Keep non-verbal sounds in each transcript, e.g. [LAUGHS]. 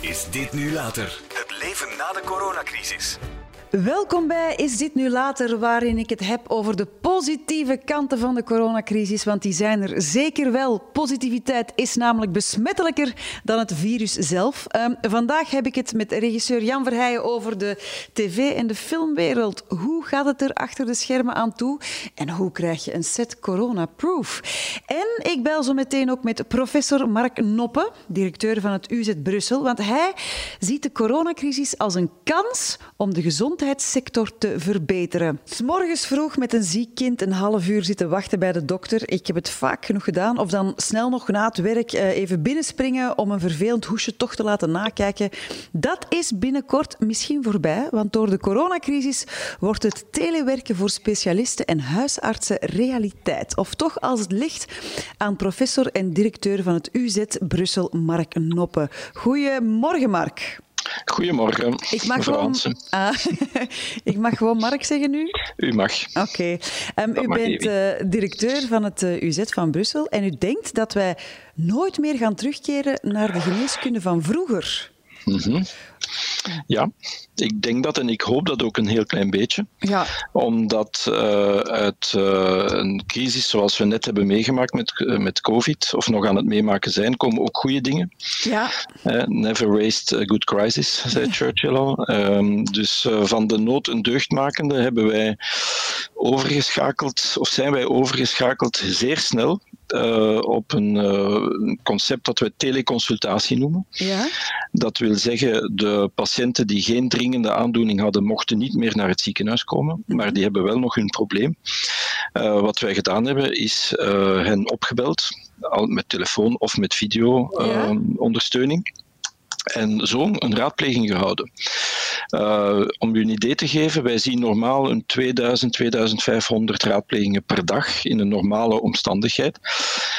Is dit nu later? Het leven na de coronacrisis. Welkom bij Is dit nu later, waarin ik het heb over de positieve kanten van de coronacrisis, want die zijn er zeker wel. Positiviteit is namelijk besmettelijker dan het virus zelf. Um, vandaag heb ik het met regisseur Jan Verheijen over de tv- en de filmwereld. Hoe gaat het er achter de schermen aan toe en hoe krijg je een set corona-proof? En ik bel zo meteen ook met professor Mark Noppe, directeur van het UZ Brussel, want hij ziet de coronacrisis als een kans om de gezondheid gezondheidssector te verbeteren. S morgens vroeg met een ziek kind een half uur zitten wachten bij de dokter. Ik heb het vaak genoeg gedaan. Of dan snel nog na het werk eh, even binnenspringen om een vervelend hoesje toch te laten nakijken. Dat is binnenkort misschien voorbij, want door de coronacrisis wordt het telewerken voor specialisten en huisartsen realiteit. Of toch als het ligt aan professor en directeur van het UZ Brussel, Mark Noppe. Goedemorgen, Mark. Goedemorgen, ik mag gewoon, ah, [LAUGHS] ik mag gewoon Mark zeggen nu? U mag. Oké. Um, u bent uh, directeur van het uh, eh, UZ van Brussel en u denkt dat wij nooit meer gaan terugkeren naar de geneeskunde van vroeger. Mm -hmm. Ja, ik denk dat en ik hoop dat ook een heel klein beetje. Ja. Omdat uh, uit uh, een crisis zoals we net hebben meegemaakt met, uh, met COVID, of nog aan het meemaken zijn, komen ook goede dingen. Ja. never waste a good crisis, zei Churchill al. Um, dus van de nood een deugdmakende hebben wij overgeschakeld, of zijn wij overgeschakeld zeer snel uh, op een uh, concept dat we teleconsultatie noemen. Ja? Dat wil zeggen, de patiënten die geen dringende aandoening hadden, mochten niet meer naar het ziekenhuis komen, mhm. maar die hebben wel nog hun probleem. Uh, wat wij gedaan hebben, is hen opgebeld, al met telefoon of met video-ondersteuning. Ja? en zo een raadpleging gehouden. Uh, om u een idee te geven, wij zien normaal een 2000, 2500 raadplegingen per dag in een normale omstandigheid.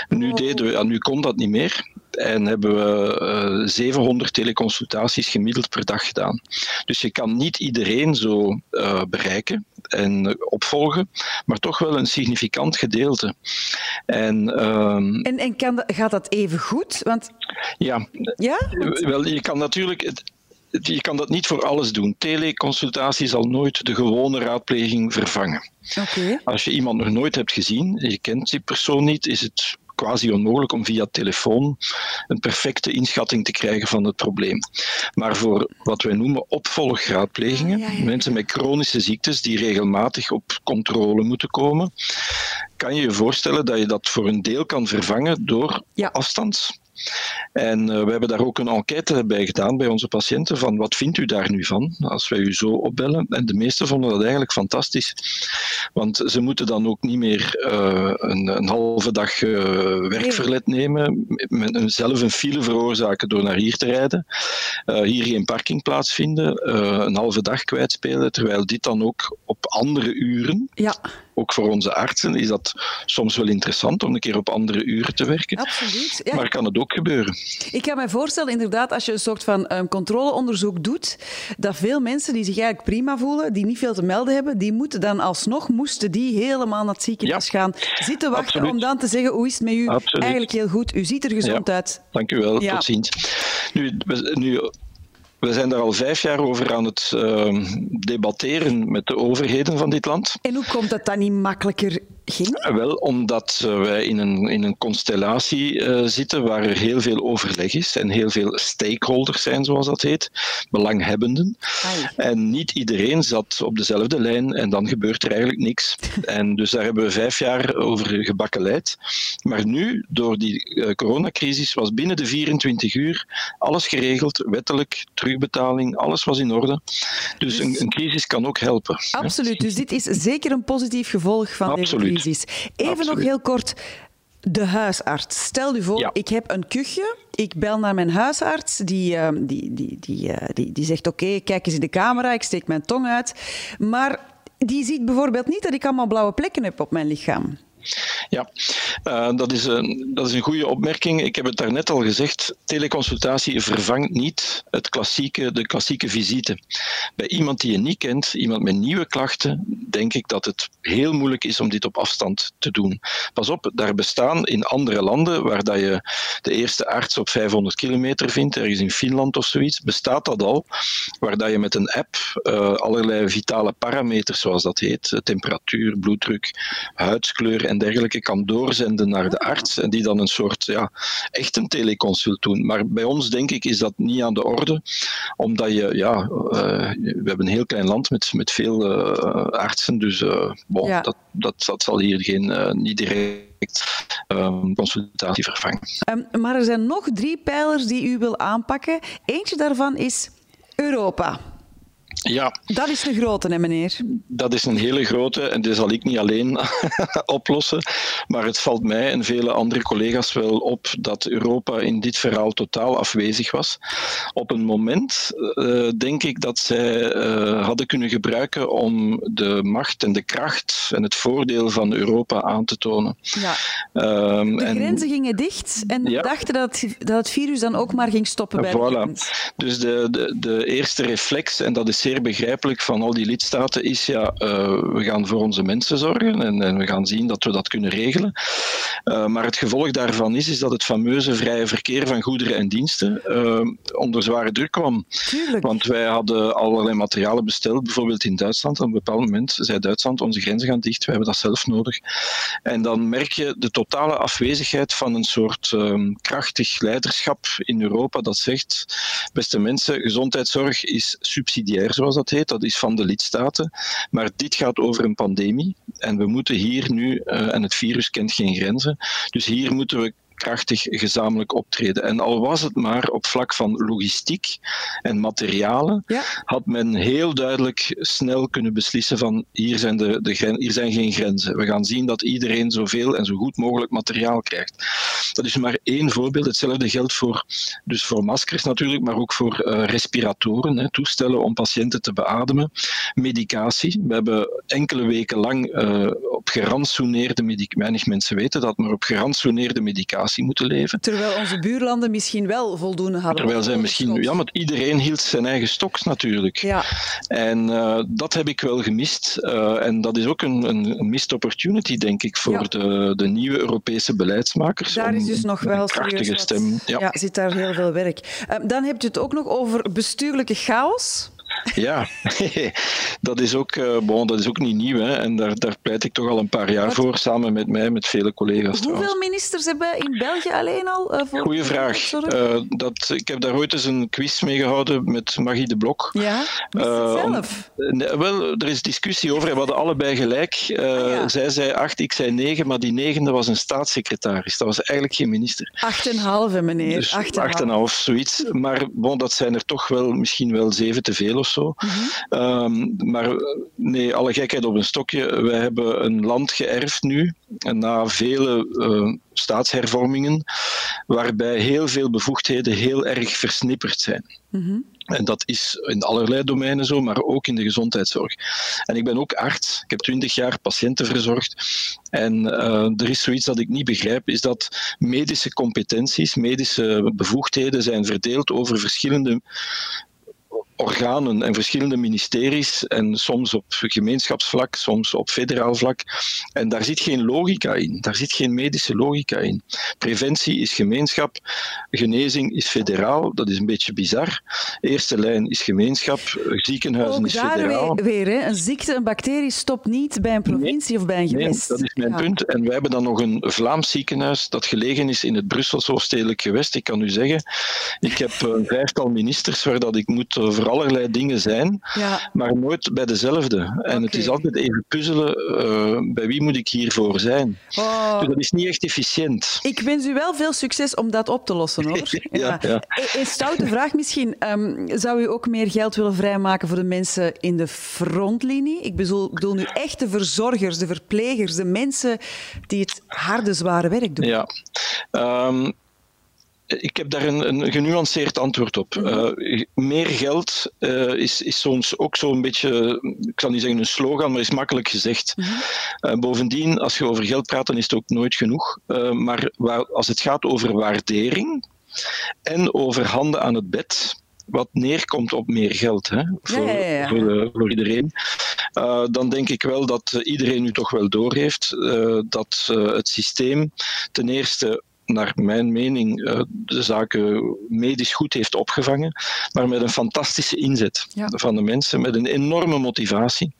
Nu, deden we, nu kon dat niet meer en hebben we uh, eh, 700 teleconsultaties gemiddeld per dag gedaan. Dus je kan niet iedereen zo uh, bereiken en opvolgen, maar toch wel een significant gedeelte. En, um, en, en kan, gaat dat even goed? Want... Ja, ja? wel, je kan natuurlijk. Het, je kan dat niet voor alles doen. Teleconsultatie zal nooit de gewone raadpleging vervangen. Okay. Als je iemand nog nooit hebt gezien, je kent die persoon niet, is het quasi onmogelijk om via telefoon een perfecte inschatting te krijgen van het probleem. Maar voor wat wij noemen opvolgraadplegingen, mensen met chronische ziektes die regelmatig op controle moeten komen, kan je je voorstellen dat je dat voor een deel kan vervangen door afstands en uh, we hebben daar ook een enquête bij gedaan bij onze patiënten van wat vindt u daar nu van als wij u zo opbellen. En de meesten vonden dat eigenlijk fantastisch. Want ze moeten dan ook niet meer uh, een, een, halve dag uh, werkverlet nemen, met zelf een file veroorzaken door naar hier te rijden, hier geen parkingplaats vinden, een halve dag kwijtspelen, terwijl dit dan ook op andere uren ja ook voor onze artsen is dat soms wel interessant om een keer op andere uren te werken. Absoluut. Ja. Maar kan het ook gebeuren? Ik kan me voorstellen, inderdaad, als je een soort van um, controleonderzoek doet, dat veel mensen die zich eigenlijk prima voelen, die niet veel te melden hebben, die moeten dan alsnog, moesten die helemaal naar het ziekenhuis ja. gaan zitten wachten Absoluut. om dan te zeggen, hoe is het met u? Absoluut. Eigenlijk heel goed, u ziet er gezond ja. uit. Dank u wel, tot ziens. Nu, nu we zijn daar al vijf jaar over aan het uh, debatteren met de overheden van dit land. En hoe komt dat dan niet makkelijker ging? Wel, omdat uh, wij in een, in een constellatie uh, zitten waar er heel veel overleg is en heel veel stakeholders zijn, zoals dat heet, belanghebbenden. Ai. En niet iedereen zat op dezelfde lijn en dan gebeurt er eigenlijk niks. [LAUGHS] en dus daar hebben we vijf jaar over gebakkeleid. Maar nu, door die uh, coronacrisis, was binnen de 24 uur alles geregeld, wettelijk, terugbetaling, alles was in orde. Dus, dus een, een, crisis kan ook helpen. Absoluut, dus dit is zeker een positief gevolg van Absoluut. deze crisis. Even Absoluut. nog heel kort. De huisarts. Stel u voor, ja. ik heb een kuchje. Ik bel naar mijn huisarts. Die, uh, die, die, die, uh, die, die zegt: Oké, okay, kijk eens in de camera. Ik steek mijn tong uit. Maar die ziet bijvoorbeeld niet dat ik allemaal blauwe plekken heb op mijn lichaam. Ja, uh, dat, is een, dat is een goede opmerking. Ik heb het daarnet al gezegd. Teleconsultatie vervangt niet het klassieke, de klassieke visite. Bij iemand die je niet kent, iemand met nieuwe klachten, denk ik dat het heel moeilijk is om dit op afstand te doen. Pas op, daar bestaan in andere landen waar dat je de eerste arts op 500 kilometer vindt, ergens in Finland of zoiets, bestaat dat al, waar dat je met een app uh, allerlei vitale parameters, zoals dat heet, temperatuur, bloeddruk, huidskleur en dergelijke kan doorzenden naar de arts en die dan een soort ja, echt een teleconsult doen. Maar bij ons denk ik is dat niet aan de orde, omdat je, ja, uh, we hebben een heel klein land met, met veel uh, artsen, dus bon, ja. dat, dat, dat zal hier geen, niet direct um, consultatie vervangen. Um, maar er zijn nog drie pijlers die u wil aanpakken. Eentje daarvan is Europa. Ja. Dat is de grote, hè, meneer? Dat is een hele grote en die zal ik niet alleen [LAUGHS] oplossen. Maar het valt mij en vele andere collega's wel op dat Europa in dit verhaal totaal afwezig was. Op een moment uh, denk ik dat zij uh, hadden kunnen gebruiken om de macht en de kracht en het voordeel van Europa aan te tonen. Ja. Um, de grenzen en, gingen dicht en ja. dachten dat het, dat het virus dan ook maar ging stoppen bij voilà. de grens. Dus de, de, de eerste reflex, en dat is zeer begrijpelijk van al die lidstaten is, ja, uh, we gaan voor onze mensen zorgen en, en, we gaan zien dat we dat kunnen regelen. Uh, maar het gevolg daarvan is, is dat het fameuze vrije verkeer van goederen en diensten uh, onder zware druk kwam. Tuurlijk. Want wij hadden allerlei materialen besteld, bijvoorbeeld in Duitsland. Op een bepaald moment zei Duitsland, onze grenzen gaan dicht, we hebben dat zelf nodig. En dan merk je de totale afwezigheid van een soort um, krachtig leiderschap in Europa dat zegt, beste mensen, gezondheidszorg is subsidiair zoals dat heet. Dat is van de lidstaten. Maar dit gaat over een pandemie. En we moeten hier nu, uh, en het virus kent geen grenzen, dus hier moeten we krachtig gezamenlijk optreden. En al was het maar op vlak van logistiek en materialen, ja. had men heel duidelijk snel kunnen beslissen van hier zijn, de, de hier zijn geen grenzen. We gaan zien dat iedereen zoveel en zo goed mogelijk materiaal krijgt. Dat is maar één voorbeeld. Hetzelfde geldt voor, dus voor maskers natuurlijk, maar ook voor uh, respiratoren, hè, toestellen om patiënten te beademen. Medicatie. We hebben enkele weken lang uh, op gerantsoeneerde medicatie, weinig mensen weten dat, maar op gerantsoeneerde medicatie moeten leven. Terwijl onze buurlanden misschien wel voldoende hadden. Terwijl zij misschien, ja, maar iedereen hield zijn eigen stoks natuurlijk. Ja. En uh, dat heb ik wel gemist. Uh, en dat is ook een, een, missed opportunity, denk ik, voor ja. de, de nieuwe Europese beleidsmakers. Daar is dus nog wel krachtige stem. Ja. ja, zit daar heel veel werk. Uh, dan hebt u het ook nog over bestuurlijke chaos. Ja, [LAUGHS] dat is ook, uh, bon, dat is ook niet nieuw. Hè. En daar, daar pleit ik toch al een paar jaar Wat? voor, samen met mij, met vele collega's. Hoeveel trouwens. ministers hebben in België alleen al? Uh, voor Goeie vraag. Uh, dat, ik heb daar ooit eens een quiz mee gehouden met Magie de Blok. Ja, zelf? Om, nee, wel, er is discussie over. We hadden allebei gelijk. Ah, ja. Zij zei acht, ik zei negen, maar die negende was een staatssecretaris. Dat was eigenlijk geen minister. Acht en halve, meneer. Dus acht en, acht en half, zoiets. Maar bon, dat zijn er toch wel misschien wel zeven te veel of zo. Mhm. Um, maar nee, alle gekheid op een stokje. We hebben een land geërfd nu, en na vele uh, staatshervormingen, waarbij heel veel bevoegdheden heel erg versnipperd zijn. Mhm. En dat is in allerlei domeinen zo, maar ook in de gezondheidszorg. En ik ben ook arts. Ik heb twintig jaar patiënten verzorgd. En uh, er is zoiets dat ik niet begrijp, is dat medische competenties, medische bevoegdheden zijn verdeeld over verschillende organen en verschillende ministeries en soms op gemeenschapsvlak, soms op federaal vlak. En daar zit geen logica in, daar zit geen medische logica in. Preventie is gemeenschap, genezing is federaal, dat is een beetje bizar. Eerste lijn is gemeenschap, ziekenhuizen Ook is daar federaal. weer, weer hè? een ziekte, een bacterie stopt niet bij een provincie nee, of bij een gewest. Nee, dat is mijn ja. punt. En wij hebben dan nog een Vlaams ziekenhuis dat gelegen is in het Brusselse stedelijk gewest. Ik kan u zeggen, ik heb een vijftal ministers waar dat ik moet over allerlei dingen zijn, ja. maar nooit bij dezelfde. En okay. het is altijd even puzzelen, uh, bij wie moet ik hiervoor zijn? Oh. Dus dat is niet echt efficiënt. Ik wens u wel veel succes om dat op te lossen, hoor. [LAUGHS] ja, ja. Een stoute vraag misschien. Um, zou u ook meer geld willen vrijmaken voor de mensen in de frontlinie? Ik bedoel, bedoel nu echt de verzorgers, de verplegers, de mensen die het harde, zware werk doen. Ja. Um, ik heb daar een, een genuanceerd antwoord op. Uh, meer geld uh, is, is soms ook zo'n beetje, ik zal niet zeggen een slogan, maar is makkelijk gezegd. Mm -hmm. uh, bovendien, als je over geld praat, dan is het ook nooit genoeg. maar waar, als het gaat over waardering en over handen aan het bed, wat neerkomt op meer geld hè, voor, ja, ja, ja. Voor, voor, iedereen, uh, dan denk ik wel dat iedereen nu toch wel doorheeft uh, dat uh, het systeem ten eerste naar mijn mening, uh, de zaken medisch goed heeft opgevangen, maar met een fantastische inzet ja. van de mensen, met een enorme motivatie.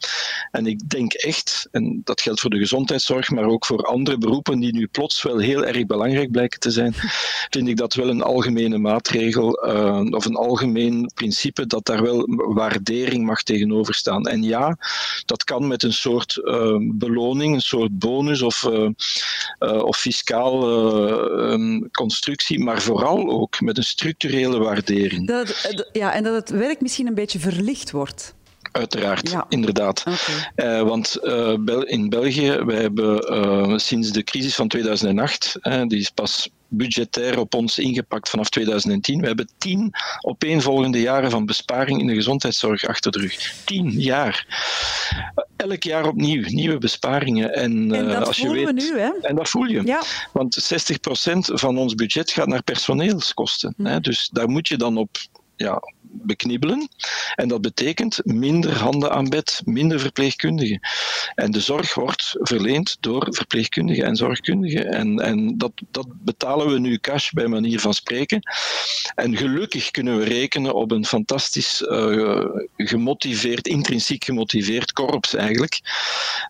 En ik denk echt, en dat geldt voor de gezondheidszorg, maar ook voor andere beroepen die nu plots wel heel erg belangrijk blijken te zijn, [LAUGHS] vind ik dat wel een algemene maatregel uh, of een algemeen principe dat daar wel waardering mag tegenover staan. En ja, dat kan met een soort uh, beloning, een soort bonus of, of fiscaal um, constructie, maar vooral ook met een structurele waardering. Dat, het, ja, en dat het werk misschien een beetje verlicht wordt. Uiteraard, ja. inderdaad. Okay. Uh, want uh, Bel in België, wij hebben uh, sinds de crisis van 2008, die is pas budgetair op ons ingepakt vanaf 2010. We hebben tien opeenvolgende jaren van besparing in de gezondheidszorg achter de rug. Tien jaar. Elk jaar opnieuw, nieuwe besparingen. En, en dat als je weet, we nu, hè? En dat voel je. Ja. Want 60% van ons budget gaat naar personeelskosten. Hm. Hè? Dus daar moet je dan op ja, beknibbelen. En dat betekent minder handen aan bed, minder verpleegkundigen. En de zorg wordt verleend door verpleegkundigen en zorgkundigen. En, en dat, dat betalen we nu cash bij manier van spreken. En gelukkig kunnen we rekenen op een fantastisch uh, gemotiveerd, intrinsiek gemotiveerd korps eigenlijk.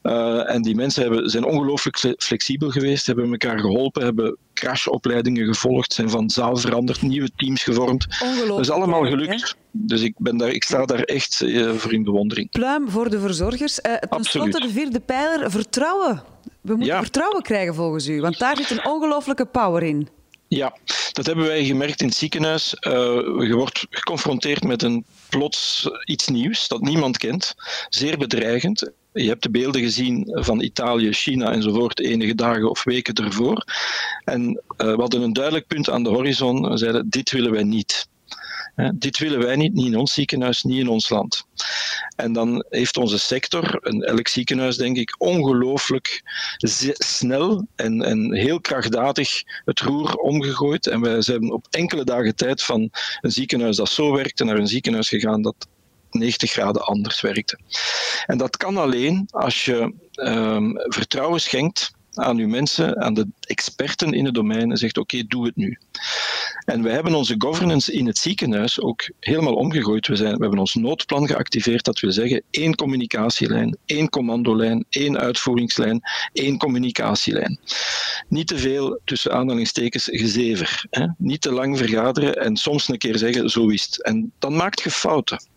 Uh, en die mensen hebben, zijn ongelooflijk flexibel geweest, hebben elkaar geholpen, hebben crashopleidingen gevolgd, zijn van zaal veranderd, nieuwe teams gevormd. Dat is allemaal gelukt. Dus ik, ben daar, ik sta daar echt uh, voor in bewondering. Pluim voor de verzorgers. Uh, ten slotte de vierde pijler, vertrouwen. We moeten ja. vertrouwen krijgen volgens u, want daar zit een ongelooflijke power in. Ja, dat hebben wij gemerkt in het ziekenhuis. Uh, je wordt geconfronteerd met een plots iets nieuws dat niemand kent, zeer bedreigend. Je hebt de beelden gezien van Italië, China enzovoort enige dagen of weken ervoor. En uh, we hadden een duidelijk punt aan de horizon. We zeiden, dit willen wij niet. Dit willen wij niet, niet in ons ziekenhuis, niet in ons land. En dan heeft onze sector, en elk ziekenhuis denk ik, ongelooflijk snel en, en heel krachtdadig het roer omgegooid. En wij zijn op enkele dagen tijd van een ziekenhuis dat zo werkte naar een ziekenhuis gegaan dat 90 graden anders werkte. En dat kan alleen als je um, vertrouwen schenkt aan uw mensen, aan de experten in het domein en zegt oké, doe het nu. En we hebben onze governance in het ziekenhuis ook helemaal omgegooid. We, zijn, we hebben ons noodplan geactiveerd, dat wil zeggen één communicatielijn, één commandolijn, één uitvoeringslijn, één communicatielijn. Niet te veel, tussen aanhalingstekens, gezever. Hè? Niet te lang vergaderen en soms een keer zeggen, zo is het. En dan maakt je fouten.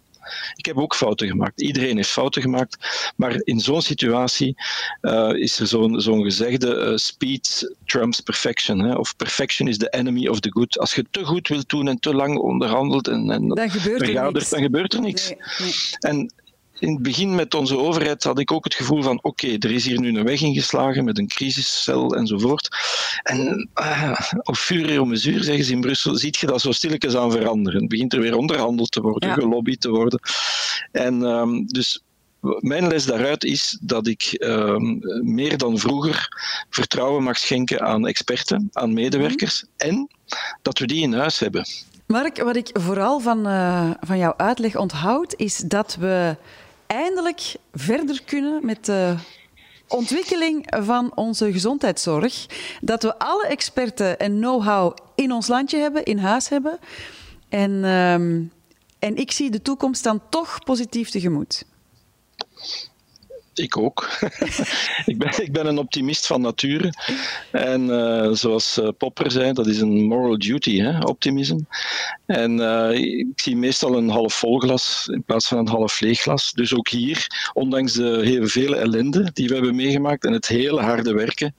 Ik heb ook fouten gemaakt. Iedereen heeft fouten gemaakt. Maar in zo'n situatie uh, is er zo'n zo'n gezegde uh, speed trumps perfection. Hè? Of perfection is the enemy of the good. Als je te goed wilt doen en te lang onderhandelt en, en dan gebeurt er niks. Dan gebeurt er niks. Nee, nee. En in het begin met onze overheid had ik ook het gevoel van oké, okay, er is hier nu een weg ingeslagen met een crisiscel enzovoort. En uh, op vuur om mesure, zeggen ze in Brussel, ziet je dat zo stilletjes aan veranderen. Het begint er weer onderhandeld te worden, ja. gelobbyd te worden. En um, dus mijn les daaruit is dat ik uh, meer dan vroeger vertrouwen mag schenken aan experten, aan medewerkers mm. en dat we die in huis hebben. Mark, wat ik vooral van, uh, van jouw uitleg onthoud, is dat we eindelijk verder kunnen met de ontwikkeling van onze gezondheidszorg. Dat we alle experten en know-how in ons landje hebben, in huis hebben. En, um, en ik zie de toekomst dan toch positief tegemoet. Ik ook. [LAUGHS] ik, ben, ik ben een optimist van nature. En uh, zoals uh, Popper zei, dat is een moral duty, hè, optimisme. En uh, ik zie meestal een half vol glas in plaats van een half leeg glas. Dus ook hier, ondanks de heel vele ellende die we hebben meegemaakt en het hele harde werken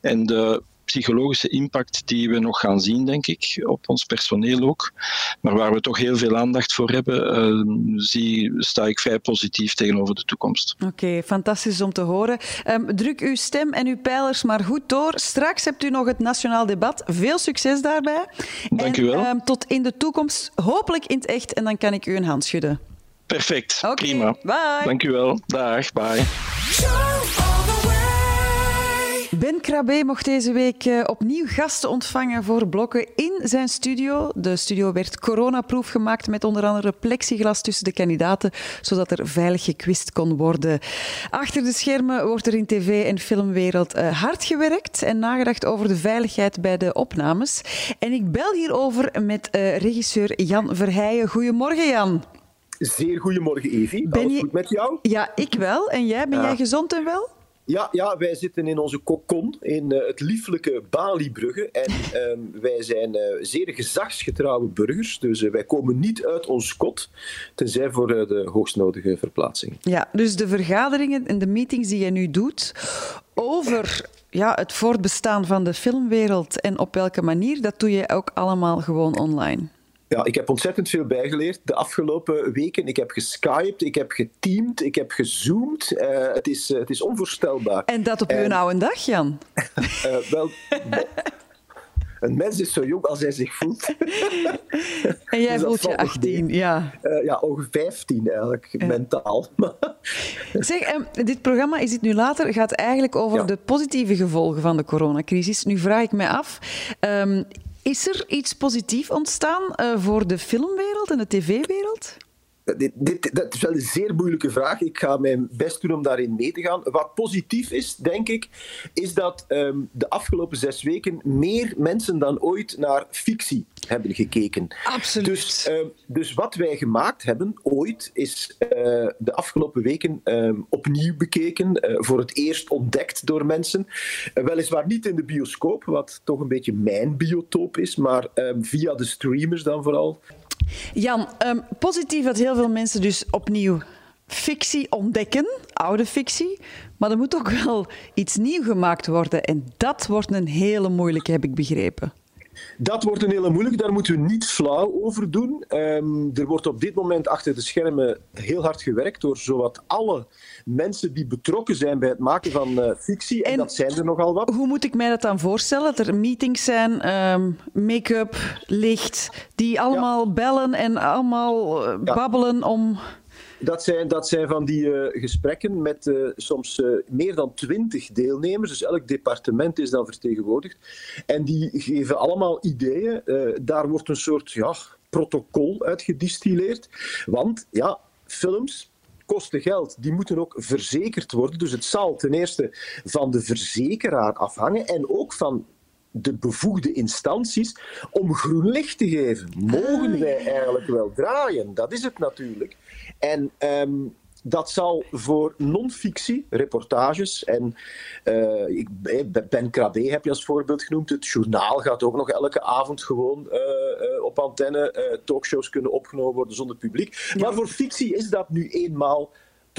en de psychologische impact die we nog gaan zien, denk ik, op ons personeel ook. Maar waar we toch heel veel aandacht voor hebben, uh, zie, sta ik vrij positief tegenover de toekomst. Oké, fantastisch om te horen. Um, druk uw stem en uw pijlers maar goed door. Straks hebt u nog het nationaal debat. Veel succes daarbij. Dank u wel. Um, tot in de toekomst, hopelijk in het echt, en dan kan ik u een hand schudden. Perfect, okay, prima. Bye. Dank u wel. Dag, bye. Ben Krabbe mocht deze week uh, opnieuw gasten ontvangen voor blokken in zijn studio. De studio werd coronaproof gemaakt met onder andere plexiglas tussen de kandidaten, zodat er veilig gekwist kon worden. Achter de schermen wordt er in tv- en filmwereld uh, hard gewerkt en nagedacht over de veiligheid bij de opnames. En ik bel hierover met uh, regisseur Jan Verheijen. Goedemorgen, Jan. Zeer goedemorgen, Evie. Ben Alles je... goed met jou? Ja, ik wel. En jij? Ben ja. jij gezond en wel? Ja, ja, wij zitten in onze kokon in uh, het lieflijke Bali-Brugge. En um, [LAUGHS] wij zijn uh, zeer gezagsgetrouwe burgers. Dus uh, wij komen niet uit ons kot, tenzij voor de hoogstnodige verplaatsing. Ja, dus de vergaderingen en de meetings die je nu doet over ja, het voortbestaan van de filmwereld en op welke manier, dat doe je ook allemaal gewoon online. Ja, ik heb ontzettend veel bijgeleerd de afgelopen weken. Ik heb geskyped, ik heb geteamd, ik heb gezoomd. Uh, het, is, uh, het is onvoorstelbaar. En dat op en... uw oude dag, Jan? uh, [LAUGHS] wel, een mens is zo jong als hij zich voelt. [LAUGHS] en jij dus voelt je 18, ja. ja, ongeveer 15 eigenlijk, ja. mentaal. [LAUGHS] zeg, um, dit programma, is dit nu later, gaat eigenlijk over ja. de positieve gevolgen van de coronacrisis. Nu vraag ik mij af... Um, is er iets positiefs ontstaan uh, voor de filmwereld en de tv-wereld? Dit, dit, dat is wel een zeer moeilijke vraag. Ik ga mijn best doen om daarin mee te gaan. Wat positief is, denk ik, is dat um, de afgelopen zes weken meer mensen dan ooit naar fictie hebben gekeken. Absoluut. Dus, uh, dus wat wij gemaakt hebben ooit, is uh, de afgelopen weken uh, opnieuw bekeken, eh, voor het eerst ontdekt door mensen. weliswaar niet in de bioscoop, wat toch een beetje mijn biotoop is, maar ehm, via de streamers dan vooral. Jan, um, positief dat heel veel mensen dus opnieuw fictie ontdekken, oude fictie. Maar er moet ook wel iets nieuw gemaakt worden. En dat wordt een hele moeilijke, heb ik begrepen. Dat wordt een hele moeilijke, daar moeten we niet flauw over doen. Um, er wordt op dit moment achter de schermen heel hard gewerkt door zowat alle mensen die betrokken zijn bij het maken van uh, fictie. En, en, dat zijn er nogal wat. Hoe moet ik mij dat dan voorstellen? Dat er meetings zijn, um, make-up, licht, die allemaal ja. bellen en allemaal uh, ja. babbelen om. Dat zijn, dat zijn van die uh, gesprekken met uh, soms uh, meer dan twintig deelnemers. Dus elk departement is dan vertegenwoordigd. En die geven allemaal ideeën. daar wordt een soort ja, protocol uit gedistilleerd. Want ja, films kosten geld. Die moeten ook verzekerd worden. Dus het zal ten eerste van de verzekeraar afhangen en ook van de bevoegde instanties om groen licht te geven. Mogen wij eigenlijk wel draaien? Dat is het natuurlijk. En um, dat zal voor non-fictie, reportages en uh, ik, Ben Krabbe heb je als voorbeeld genoemd. Het journaal gaat ook nog elke avond gewoon uh, uh, op antenne talkshows kunnen opgenomen worden zonder publiek. Ja. Maar voor fictie is dat nu eenmaal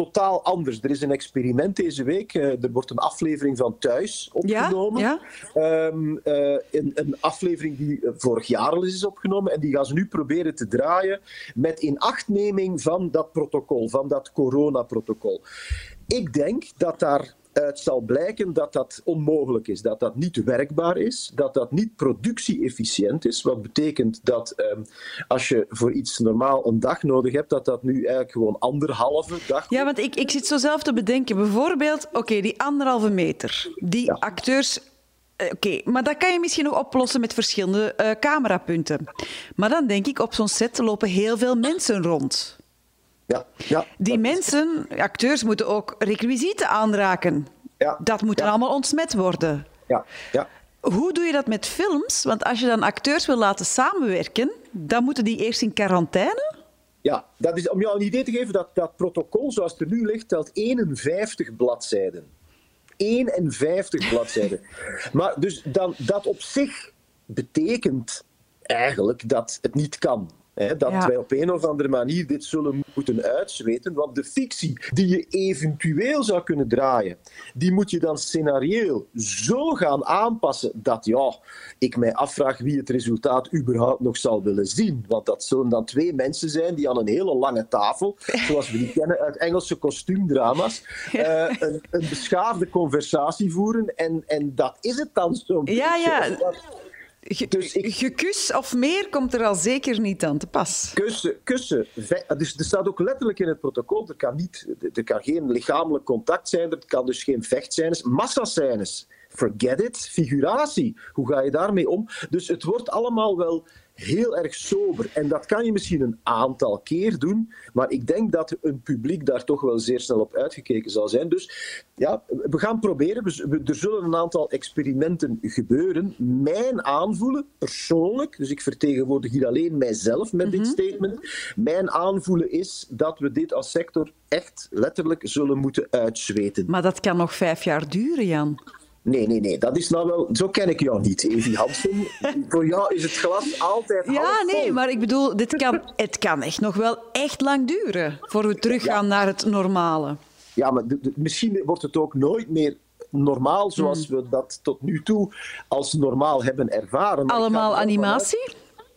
totaal anders. Er is een experiment deze week. Uh, er wordt een aflevering van Thuis opgenomen. Ja? Ja? Um, uh, een, een, aflevering die vorig jaar al is opgenomen. En die gaan ze nu proberen te draaien met inachtneming van dat protocol, van dat coronaprotocol. Ik denk dat daar uit zal blijken dat dat onmogelijk is, dat dat niet werkbaar is, dat dat niet productie-efficiënt is. Wat betekent dat um, als je voor iets normaal een dag nodig hebt, dat dat nu eigenlijk gewoon anderhalve dag. Ja, want ik, ik zit zo zelf te bedenken. Bijvoorbeeld, oké, okay, die anderhalve meter, die ja. acteurs Oké, okay, maar dat kan je misschien nog oplossen met verschillende uh, camerapunten. Maar dan denk ik, op zo'n set lopen heel veel mensen rond. Ja, ja, die mensen, acteurs, moeten ook requisieten aanraken. Ja, dat moet ja. dan allemaal ontsmet worden. Ja, ja. Hoe doe je dat met films? Want als je dan acteurs wil laten samenwerken, dan moeten die eerst in quarantaine? Ja, dat is, om jou een idee te geven, dat, dat protocol zoals het er nu ligt, telt 51 bladzijden. 51 bladzijden. [LAUGHS] maar dus dan, dat op zich betekent eigenlijk dat het niet kan. Dat wij op een of andere manier dit zullen moeten uitzweten. Want de fictie die je eventueel zou kunnen draaien, die moet je dan scenarioel zo gaan aanpassen dat ja, ik mij afvraag wie het resultaat überhaupt nog zal willen zien. Want dat zullen dan twee mensen zijn die aan een hele lange tafel, [LAUGHS] zoals we die kennen uit Engelse kostuumdrama's, [LAUGHS] uh, een, een beschaafde conversatie voeren. En, en dat is het dan zo'n ja, Ja. Dus ik... Gekus of meer komt er al zeker niet aan te pas. Kussen, kussen. Dus er staat ook letterlijk in het protocol, er kan, niet, er kan geen lichamelijk contact zijn, er kan dus geen vechtscènes, massascènes. Forget it, figuratie. Hoe ga je daarmee om? Dus het wordt allemaal wel heel erg sober. En dat kan je misschien een aantal keer doen, maar ik denk dat een publiek daar toch wel zeer snel op uitgekeken zal zijn. Dus ja, we gaan proberen. Er zullen een aantal experimenten gebeuren. Mijn aanvoelen, persoonlijk, dus ik vertegenwoordig hier alleen mijzelf met dit mhm. statement. Mijn aanvoelen is dat we dit als sector echt letterlijk zullen moeten uitzweten. Maar dat kan nog vijf jaar duren, Jan. Nee, nee, nee. Dat is nou wel... Zo ken ik jou niet, Evi Hansen. Voor jou is het glas altijd Ja, nee, maar ik bedoel, dit kan, het kan echt nog wel echt lang duren voor we teruggaan naar het normale. Ja, maar misschien wordt het ook nooit meer normaal zoals hmm. we dat tot nu toe als normaal hebben ervaren. Allemaal animatie?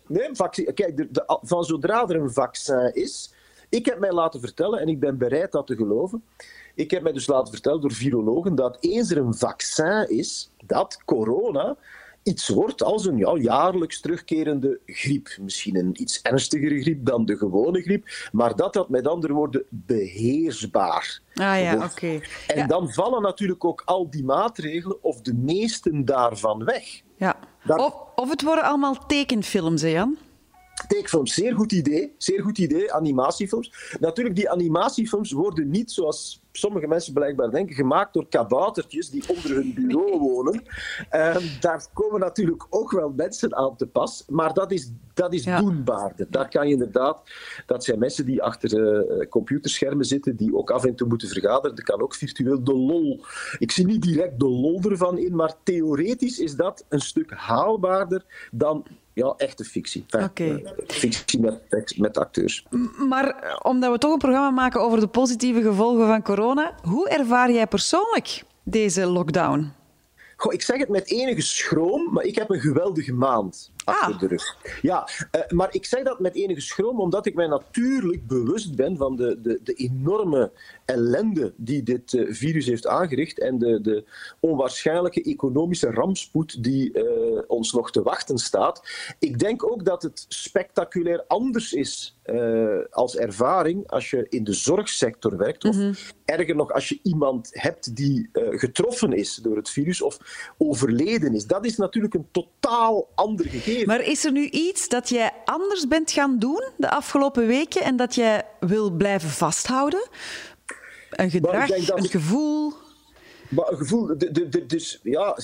Nee, kijk, de, van zodra er een vaccin is... Ik heb mij laten vertellen, en ik ben bereid dat te geloven ik heb mij dus laten vertellen door virologen dat eens er een vaccin is, dat corona iets wordt als een ja, jaarlijks terugkerende griep. Misschien een iets ernstigere griep dan de gewone griep, maar dat dat met andere woorden beheersbaar Ah ja, oké. En dan vallen natuurlijk ook al die maatregelen, of de meesten daarvan, weg. Ja. Of, of het worden allemaal tekenfilms, hè Jan? Tekenfilms, zeer goed idee. Zeer goed idee, animatiefilms. Natuurlijk, die animatiefilms worden niet zoals sommige mensen blijkbaar denken, gemaakt door kaboutertjes die onder hun bureau [LAUGHS] wonen. Uh, daar komen natuurlijk ook wel mensen aan te pas, maar dat is, dat is ja. doenbaarder. Daar kan je inderdaad, dat zijn mensen die achter uh, computerschermen zitten, die ook af en toe moeten vergaderen. Er kan ook virtueel de lol. Ik zie niet direct de lol ervan in, maar theoretisch is dat een stuk haalbaarder dan ja, echte fictie. Okay. Uh, fictie met, met acteurs. Maar eh, omdat we toch een programma maken over de positieve gevolgen van corona, hoe ervaar jij persoonlijk deze lockdown? Goh, ik zeg het met enige schroom, maar ik heb een geweldige maand achter ah. de rug. Ja, uh, maar ik zeg dat met enige schroom, omdat ik mij natuurlijk bewust ben van de, de, de enorme ellende die dit uh, virus heeft aangericht en de, de onwaarschijnlijke economische rampspoed die uh, ons nog te wachten staat. Ik denk ook dat het spectaculair anders is als ervaring als je in de zorgsector werkt, of mm -hmm. erger nog als je iemand hebt die getroffen is door het virus of overleden is. Dat is natuurlijk een totaal ander gegeven. Maar is er nu iets dat jij anders bent gaan doen de afgelopen weken en dat jij wil blijven vasthouden? Een gedrag, een gevoel? Maar een gevoel, de, de, de, dus ja,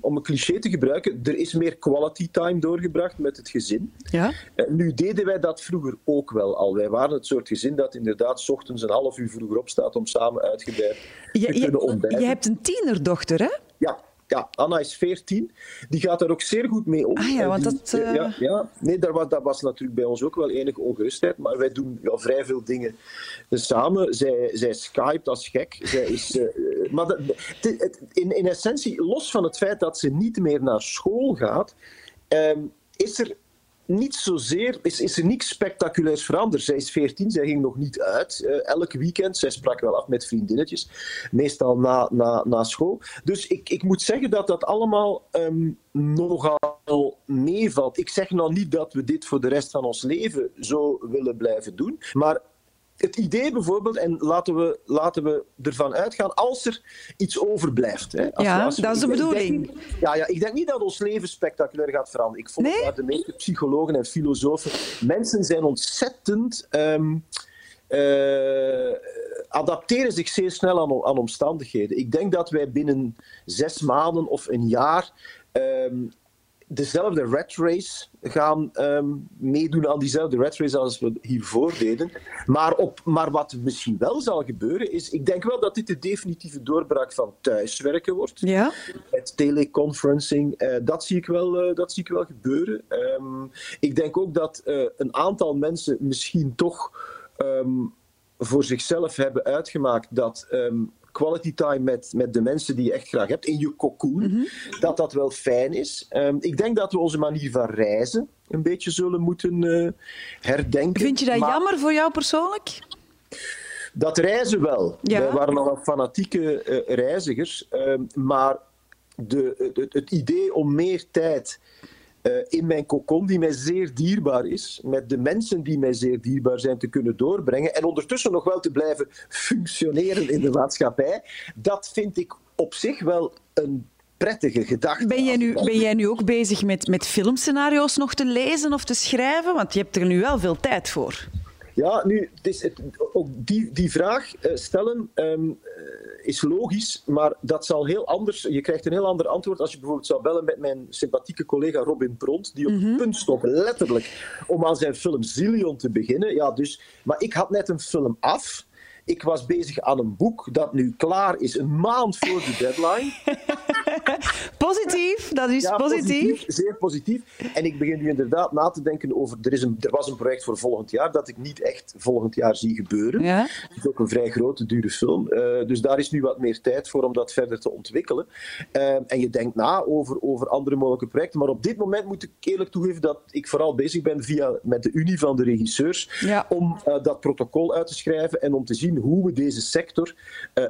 om een cliché te gebruiken, er is meer quality time doorgebracht met het gezin. Ja? Nu deden wij dat vroeger ook wel al. Wij waren het soort gezin dat inderdaad s ochtends een half uur vroeger opstaat om samen uitgebreid te je, kunnen ontbijten. Je hebt een tienerdochter, hè? Ja, ja, Anna is 14. Die gaat daar ook zeer goed mee om. Ah ja, want dat... Uh... Ja, ja, nee, daar was, dat was natuurlijk bij ons ook wel enige ongerustheid. Maar wij doen ja, vrij veel dingen samen. Zij, zij skypt als gek. Zij is, uh, maar dat, in, in essentie, los van het feit dat ze niet meer naar school gaat... Um, is er niet zozeer, is, is er niets spectaculairs veranderd. Zij is 14, zij ging nog niet uit uh, elk weekend. Zij sprak wel af met vriendinnetjes, meestal na, na, na school. Dus ik, ik moet zeggen dat dat allemaal um, nogal meevalt. Ik zeg nou niet dat we dit voor de rest van ons leven zo willen blijven doen, maar het idee bijvoorbeeld, en laten we, laten we ervan uitgaan, als er iets overblijft. Hè, als ja, als dat is de bedoeling. ja, ja, ik denk niet dat ons leven spectaculair gaat veranderen. Ik volg nee? de meeste psychologen en filosofen. Mensen zijn ontzettend... Um, uh, adapteren zich zeer snel aan, aan, omstandigheden. Ik denk dat wij binnen zes maanden of een jaar um, dezelfde rat race gaan ehm, meedoen aan diezelfde rat race als we hiervoor deden. Maar, op, maar wat misschien wel zal gebeuren is, ik denk wel dat dit de definitieve doorbraak van thuiswerken wordt. Ja. Met teleconferencing, uh, dat, zie ik wel, uh, dat zie ik wel gebeuren. Um, ik denk ook dat uh, een aantal mensen misschien toch um, voor zichzelf hebben uitgemaakt dat quality time met, met de mensen die je echt graag hebt, in je cocoon, mm -hmm. dat dat wel fijn is. Um, ik denk dat we onze manier van reizen een beetje zullen moeten uh, herdenken. Vind je dat maar... jammer voor jou persoonlijk? Dat reizen wel. Ja. Wij waren nogal fanatieke uh, reizigers, uh, maar de, het, het idee om meer tijd uh, in mijn kokon, die mij zeer dierbaar is, met de mensen die mij zeer dierbaar zijn, te kunnen doorbrengen en ondertussen nog wel te blijven functioneren in de maatschappij, dat vind ik op zich wel een prettige gedachte. Ben jij nu, ben jij nu ook bezig met, met filmscenario's nog te lezen of te schrijven? Want je hebt er nu wel veel tijd voor. Ja, nu, het is het, ook die, die vraag uh, stellen um, is logisch, maar dat zal heel anders. Je krijgt een heel ander antwoord als je bijvoorbeeld zou bellen met mijn sympathieke collega Robin Pront, die op mm -hmm. punt stond, letterlijk, om aan zijn film Zillion te beginnen. Ja, dus, maar ik had net een film af. Ik was bezig aan een boek dat nu klaar is, een maand voor de deadline. [LAUGHS] positief, dat is ja, positief. positief. Zeer positief. En ik begin nu inderdaad na te denken over. Er, is een, er was een project voor volgend jaar dat ik niet echt volgend jaar zie gebeuren. Ja. Het is ook een vrij grote, dure film. Uh, dus daar is nu wat meer tijd voor om dat verder te ontwikkelen. Uh, en je denkt na over, over andere mogelijke projecten. Maar op dit moment moet ik eerlijk toegeven dat ik vooral bezig ben via, met de Unie van de regisseurs ja. om uh, dat protocol uit te schrijven en om te zien hoe we deze sector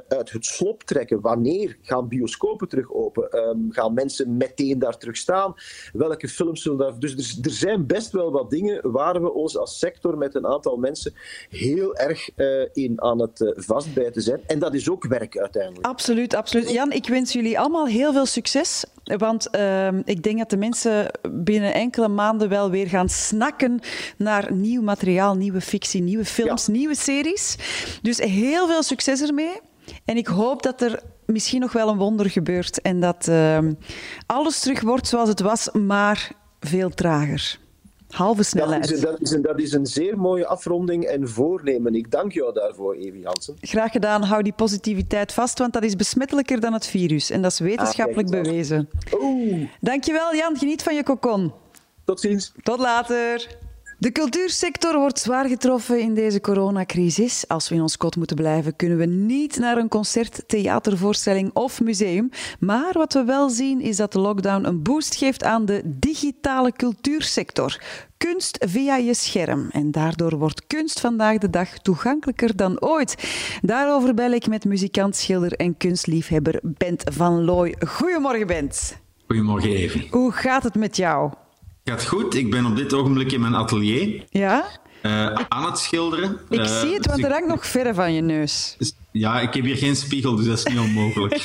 uit het slop trekken. Wanneer gaan bioscopen terug open? Um, gaan mensen meteen daar terug staan? Welke films zullen daar... Dus er, er, zijn best wel wat dingen waar we ons als sector met een aantal mensen heel erg uh, in aan het uh, vastbijten zijn. En dat is ook werk uiteindelijk. Absoluut, absoluut. Jan, ik wens jullie allemaal heel veel succes. Want uh, ik denk dat de mensen binnen enkele maanden wel weer gaan snakken naar nieuw materiaal, nieuwe fictie, nieuwe films, ja. nieuwe series. Dus heel veel succes ermee. En ik hoop dat er misschien nog wel een wonder gebeurt en dat uh, alles terug wordt zoals het was, maar veel trager. Halve snelheid. Dat is, dat, is een, dat is een zeer mooie afronding en voornemen. Ik dank jou daarvoor, Evi Hansen. Graag gedaan. Hou die positiviteit vast, want dat is besmettelijker dan het virus. En dat is wetenschappelijk ah, bewezen. Oeh. Dankjewel, Jan. Geniet van je kokon. Tot ziens. Tot later. De cultuursector wordt zwaar getroffen in deze coronacrisis. Als we in ons kot moeten blijven, kunnen we niet naar een concert, theatervoorstelling of museum. Maar wat we wel zien is dat de lockdown een boost geeft aan de digitale cultuursector. Kunst via je scherm. En daardoor wordt kunst vandaag de dag toegankelijker dan ooit. Daarover bel ik met muzikant, schilder en kunstliefhebber Bent van Looy. Goedemorgen, Bent. Goedemorgen, Even. Hoe gaat het met jou? Gaat goed. Ik ben op dit ogenblik in mijn atelier. Ja? Uh, aan het schilderen. Ik uh, zie het, want er hangt nog verre van je neus. Dus, ja, ik heb hier geen spiegel, dus dat is niet onmogelijk.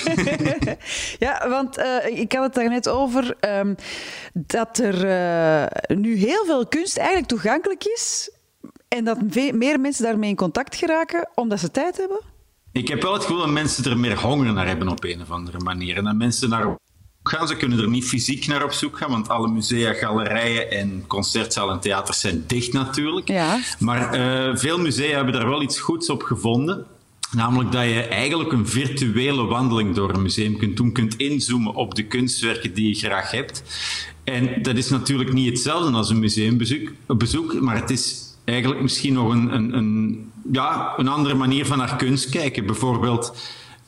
[LAUGHS] ja, want uh, ik had het daar net over um, dat er nu heel veel kunst eigenlijk toegankelijk is en dat meer mensen daarmee in contact geraken omdat ze tijd hebben. Ik heb wel het gevoel dat mensen er meer honger naar hebben op een of andere manier. En dat mensen naar gaan. Ze kunnen er niet fysiek naar op zoek gaan, want alle musea, galerijen en concertzalen en theaters zijn dicht natuurlijk. Ja. Maar uh, veel musea hebben daar wel iets goeds op gevonden. Namelijk dat je eigenlijk een virtuele wandeling door een museum kunt doen, kunt inzoomen op de kunstwerken die je graag hebt. En dat is natuurlijk niet hetzelfde als een museumbezoek, bezoek, maar het is eigenlijk misschien nog een, een, een, ja, een andere manier van naar kunst kijken. Bijvoorbeeld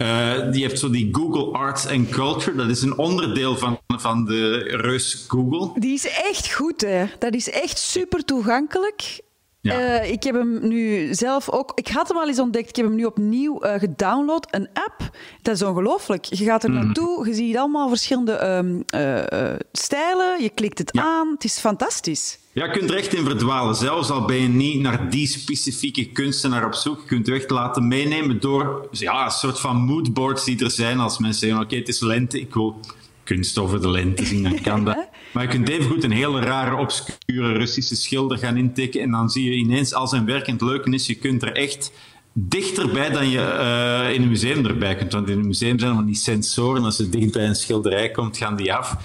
uh, die heeft zo die Google Arts and Culture. Dat is een onderdeel van, van de reus Google. Die is echt goed, hè? Dat is echt super toegankelijk. Ja. Uh, ik heb hem nu zelf ook. Ik had hem al eens ontdekt. Ik heb hem nu opnieuw uh, gedownload. Een app. Dat is ongelooflijk. Je gaat er mm. naartoe. Je ziet allemaal verschillende um, uh, stijlen. Je klikt het ja. aan. Het is fantastisch. Ja, je kunt er echt in verdwalen. Zelfs al ben je niet naar die specifieke kunstenaar op zoek. Je kunt je echt laten meenemen door ja, een soort van moodboards die er zijn. Als mensen zeggen: Oké, okay, het is lente. Ik wil kunst over de lente zien. Dan kan dat. [LAUGHS] Maar je kunt evengoed een hele rare, obscure Russische schilder gaan intikken. En dan zie je ineens, als een werk het leuke is, je kunt er echt dichterbij dan je uh, in een museum erbij kunt. Want in een museum zijn allemaal die sensoren. Als je dicht bij een schilderij komt, gaan die af.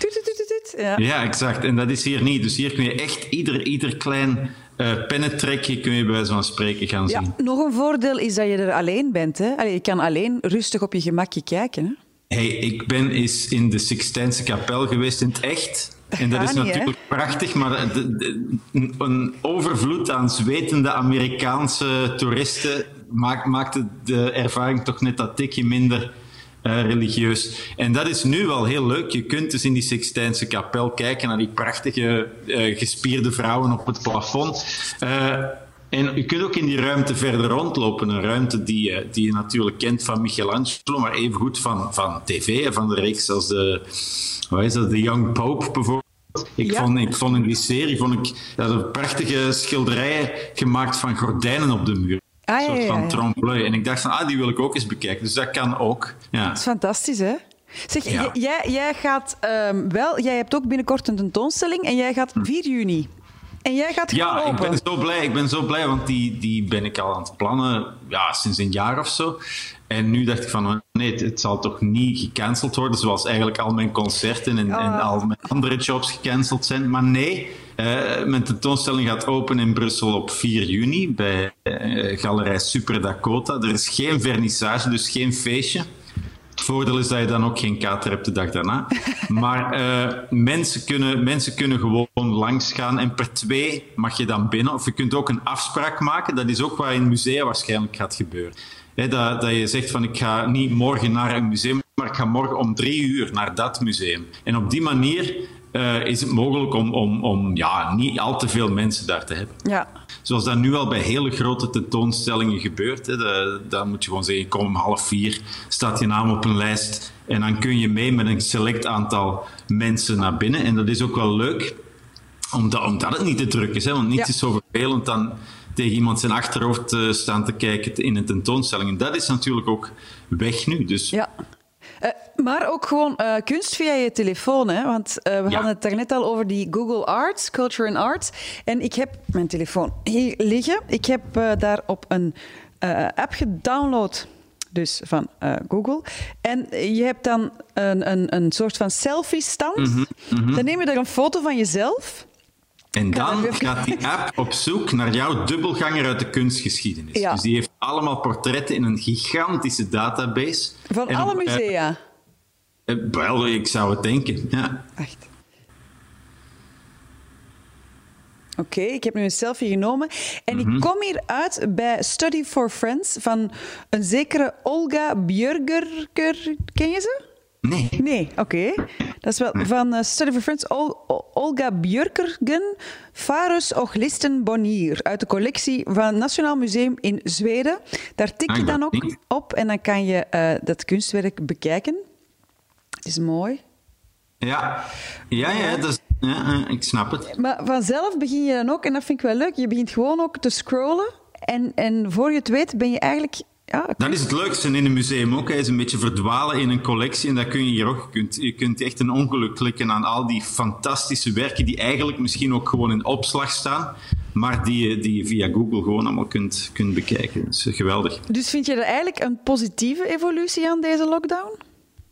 Ja. Ja, exact. En dat is hier niet. Dus hier kun je echt ieder, ieder klein uh, pennentrekje kun je bij wijze van spreken gaan ja, zien. Nog een voordeel is dat je er alleen bent. Hè? Allee, je kan alleen rustig op je gemakje kijken. Hè? Hey, ik ben eens in de Sixtijnse kapel geweest in het echt. En dat is niet, natuurlijk prachtig, maar de, de, een overvloed aan zwetende Amerikaanse toeristen maakt, maakte de ervaring toch net dat tikje minder uh, religieus. En dat is nu wel heel leuk. Je kunt dus in die Sixtijnse kapel kijken naar die prachtige uh, gespierde vrouwen op het plafond. Uh, en je kunt ook in die ruimte verder rondlopen. Een ruimte die, die je natuurlijk kent van Michelangelo, maar evengoed van, van tv, van de reeks als de, wat is dat, The Young Pope bijvoorbeeld. Ik, Ja. vond, ik vond in die serie vond ik, een prachtige schilderijen gemaakt van gordijnen op de muur. Ah, een soort ja, van ja. trompe-l'œil. En ik dacht van, ah, die wil ik ook eens bekijken. Dus dat kan ook. Ja. Dat is fantastisch, hè? Zeg, Ja. jij, jij gaat ehm, wel, jij hebt ook binnenkort een tentoonstelling en jij gaat 4 juni. En jij gaat gewoon Hm. Ja, ik ben zo blij. Ik ben zo blij, want die, die ben ik al aan het plannen ja, sinds een jaar of zo. En nu dacht ik van, oh, nee, het, het zal toch niet gecanceld worden, zoals eigenlijk al mijn concerten en, en Ah. al mijn andere jobs gecanceld zijn. Maar nee, eh, mijn tentoonstelling gaat open in Brussel op 4 juni bij Galerij Super Dakota. Er is geen vernissage, dus geen feestje. Het voordeel is dat je dan ook geen kater hebt de dag daarna. [LAUGHS] Maar eh, mensen, kunnen, mensen kunnen gewoon langs gaan en per twee mag je dan binnen. Of je kunt ook een afspraak maken. Dat is ook wat in musea waarschijnlijk gaat gebeuren. Dat, dat je zegt van ik ga niet morgen naar een museum, maar ik ga morgen om drie uur naar dat museum. En op die manier eh, is het mogelijk om, om, om ja, niet al te veel mensen daar te hebben. Ja. Zoals dat nu al bij hele grote tentoonstellingen gebeurt. Hè. Da- Dan moet je gewoon zeggen, kom om half vier, staat je naam op een lijst. En dan kun je mee met een select aantal mensen naar binnen. En dat is ook wel leuk, omdat, omdat het niet te druk is. Hè. Want niets Ja. is zo vervelend dan tegen iemand zijn achterhoofd te staan te kijken in een tentoonstelling. En dat is natuurlijk ook weg nu. Dus ja. Maar ook gewoon eh, kunst via je telefoon. Hè? Want eh, we Ja. hadden het daarnet al over die Google Arts, Culture and Arts. En ik heb mijn telefoon hier liggen. Ik heb eh, daarop een app gedownload. Dus van Google. En je hebt dan een, een, een soort van selfie-stand. Mhm, Dan neem je daar een foto van jezelf. En dan gaat die app op zoek naar jouw dubbelganger uit de kunstgeschiedenis. Ja. Dus die heeft allemaal portretten in een gigantische database. Van En alle musea. Eh, wel, ik zou het denken. Ja. Wacht. Oké, ik heb nu een selfie genomen. En Mhm. ik kom hier uit bij Study for Friends van een zekere Olga Björgerker. Ken je ze? Nee. Nee, oké. Dat is wel van eh, Study for Friends. Ol- Olga Björkergen, Farus och Listen Bonnier. Uit de collectie van het Nationaal Museum in Zweden. Daar tik Ah, je ik dan ook op en dan kan je eh, dat kunstwerk bekijken. Is mooi. Ja, ja, ja, dat is, ja ik snap het. Maar vanzelf begin je dan ook, en dat vind ik wel leuk, je begint gewoon ook te scrollen. En, en voor je het weet ben je eigenlijk... Ja, Dat is het leukste in een museum ook. Hij is een beetje verdwalen in een collectie. En dat kun je hier ook. Je kunt, je kunt echt een ongeluk klikken aan al die fantastische werken die eigenlijk misschien ook gewoon in opslag staan. Maar die, je- die je via Google gewoon allemaal kunt, kunt bekijken. Dat is geweldig. Dus vind je er eigenlijk een positieve evolutie aan deze lockdown?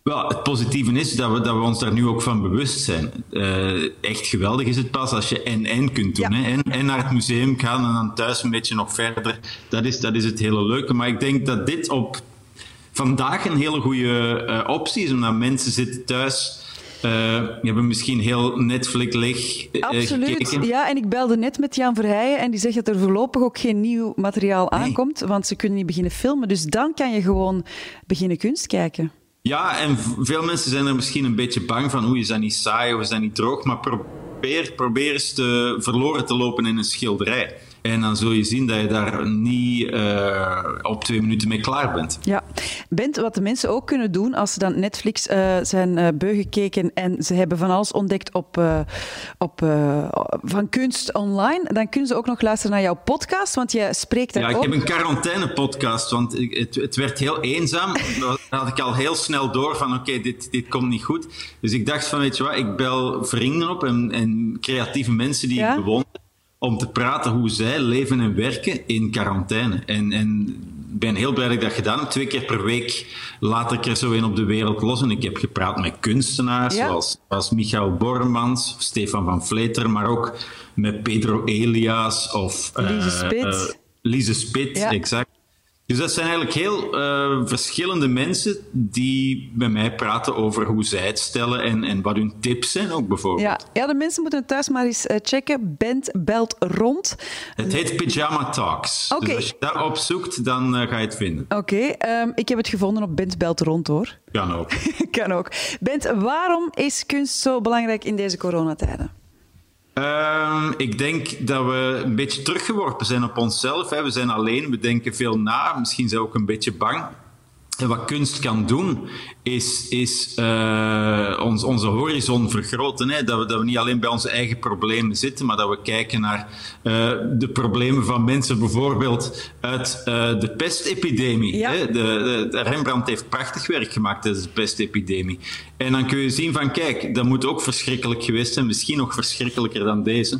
Wel, het positieve is dat we, dat we ons daar nu ook van bewust zijn. Eh, echt geweldig is het pas als je en-en kunt doen. Ja. Hè? En, en naar het museum gaan en dan thuis een beetje nog verder. Dat is, dat is het hele leuke. Maar ik denk dat dit op vandaag een hele goede eh, optie is, omdat mensen zitten thuis. eh die hebben misschien heel Netflix leeg Absoluut. gekeken. Ja, en ik belde net met Jan Verheijen en die zegt dat er voorlopig ook geen nieuw materiaal aankomt, want ze kunnen niet beginnen filmen. Dus dan kan je gewoon beginnen kunst kijken. Ja, en veel mensen zijn er misschien een beetje bang van. Oeh, is dat niet saai of is dat niet droog? Maar probeer, probeer eens te, verloren te lopen in een schilderij. En dan zul je zien dat je daar niet eh, op twee minuten mee klaar bent. Ja. Bent, wat de mensen ook kunnen doen als ze dan Netflix eh, zijn eh beu gekeken en ze hebben van alles ontdekt op, eh, op, eh, van kunst online, dan kunnen ze ook nog luisteren naar jouw podcast, want jij spreekt daar Ja, ik ook. heb een quarantaine-podcast, want het, het werd heel eenzaam. [LAUGHS] Dan had ik al heel snel door van, oké, dit, dit komt niet goed. Dus ik dacht van, weet je wat, ik bel vrienden op en, en creatieve mensen die Ja? ik bewonder, om te praten hoe zij leven en werken in quarantaine. En, en ben heel blij dat ik dat gedaan heb. Twee keer per week laat ik er zo een op de wereld los. En ik heb gepraat met kunstenaars Ja. zoals, zoals Michael Bormans, Stefan van Vleteren, maar ook met Pedro Elias of... eh, Lise Spit. eh, Lise Spit, Ja. exact. Dus dat zijn eigenlijk heel eh, verschillende mensen die bij mij praten over hoe zij het stellen en, en wat hun tips zijn ook bijvoorbeeld. Ja, ja, de mensen moeten het thuis maar eens eh, checken. Bent belt rond. Het heet Pyjama Talks. Oké. Dus als je dat opzoekt, dan eh, ga je het vinden. Oké, ehm, ik heb het gevonden op Bent belt rond hoor. Kan ook. [LAUGHS] kan ook. Bent, waarom is kunst zo belangrijk in deze coronatijden? Ehm, ik denk dat we een beetje teruggeworpen zijn op onszelf. Hè. We zijn alleen, we denken veel na, misschien zijn we ook een beetje bang. En wat kunst kan doen, is, is eh, ons, onze horizon vergroten. Hè? Dat, we, dat we niet alleen bij onze eigen problemen zitten, maar dat we kijken naar eh, de problemen van mensen, bijvoorbeeld uit eh, de pestepidemie. Ja. Hè? De, de, de Rembrandt heeft prachtig werk gemaakt tijdens de pestepidemie. En dan kun je zien van, kijk, dat moet ook verschrikkelijk geweest zijn, misschien nog verschrikkelijker dan deze.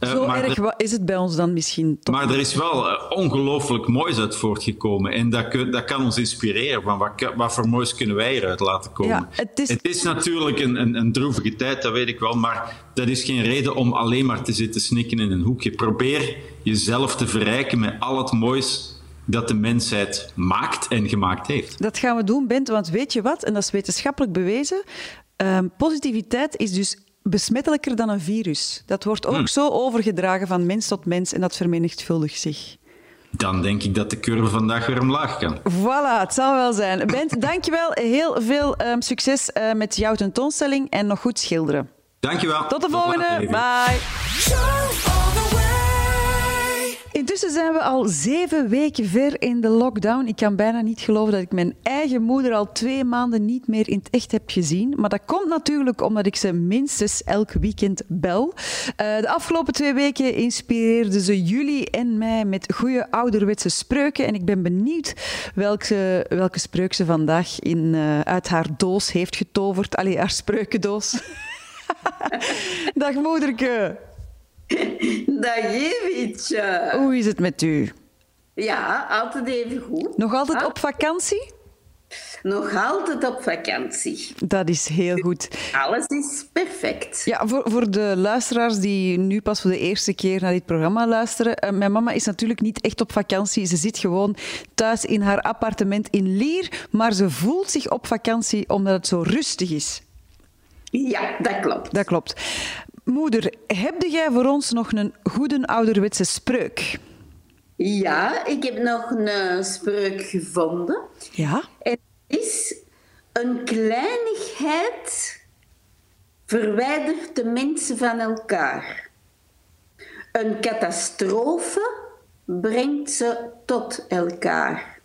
Eh, Zo erg is het bij ons dan misschien toch? maar er is wel eh, ongelooflijk moois uit voortgekomen. En dat, kun- dat kan ons inspireren. Van wat, wat voor moois kunnen wij eruit laten komen? Ja, het is- natuurlijk een, een, een droevige tijd, dat weet ik wel. Maar dat is geen reden om alleen maar te zitten snikken in een hoekje. Probeer jezelf te verrijken met al het moois dat de mensheid maakt en gemaakt heeft. Dat gaan we doen, Bent, want weet je wat? En dat is wetenschappelijk bewezen. ehm, positiviteit is dus besmettelijker dan een virus. Dat wordt ook zo overgedragen van mens tot mens en dat vermenigvuldigt zich. Dan denk ik dat de curve vandaag weer omlaag kan. Voilà, het zal wel zijn. Bent, [LAUGHS] dankjewel. Heel veel ehm, succes eh, met jouw tentoonstelling en nog goed schilderen. Dankjewel. Tot de volgende. Bye. Intussen zijn we al zeven weken ver in de lockdown. Ik kan bijna niet geloven dat ik mijn eigen moeder al twee maanden niet meer in het echt heb gezien. Maar dat komt natuurlijk omdat ik ze minstens elk weekend bel. Eh, de afgelopen twee weken inspireerden ze jullie en mij met goede ouderwetse spreuken. En ik ben benieuwd welke, welke spreuk ze vandaag in, eh, uit haar doos heeft getoverd. Allee, haar spreukendoos. [LAUGHS] Dag moederke. [LAUGHS] Dag. Hoe is het met u? Ja, altijd even goed. Nog altijd Ah, op vakantie? Nog altijd op vakantie. Dat is heel goed. Alles is perfect. Ja, voor, voor de luisteraars die nu pas voor de eerste keer naar dit programma luisteren. eh, mijn mama is natuurlijk niet echt op vakantie. Ze zit gewoon thuis in haar appartement in Lier. Maar ze voelt zich op vakantie omdat het zo rustig is. Ja, dat klopt. Dat klopt. Moeder, heb jij voor ons nog een goede ouderwetse spreuk? Ja, ik heb nog een spreuk gevonden. Ja? En het is een kleinigheid verwijdert de mensen van elkaar. Een catastrofe brengt ze tot elkaar.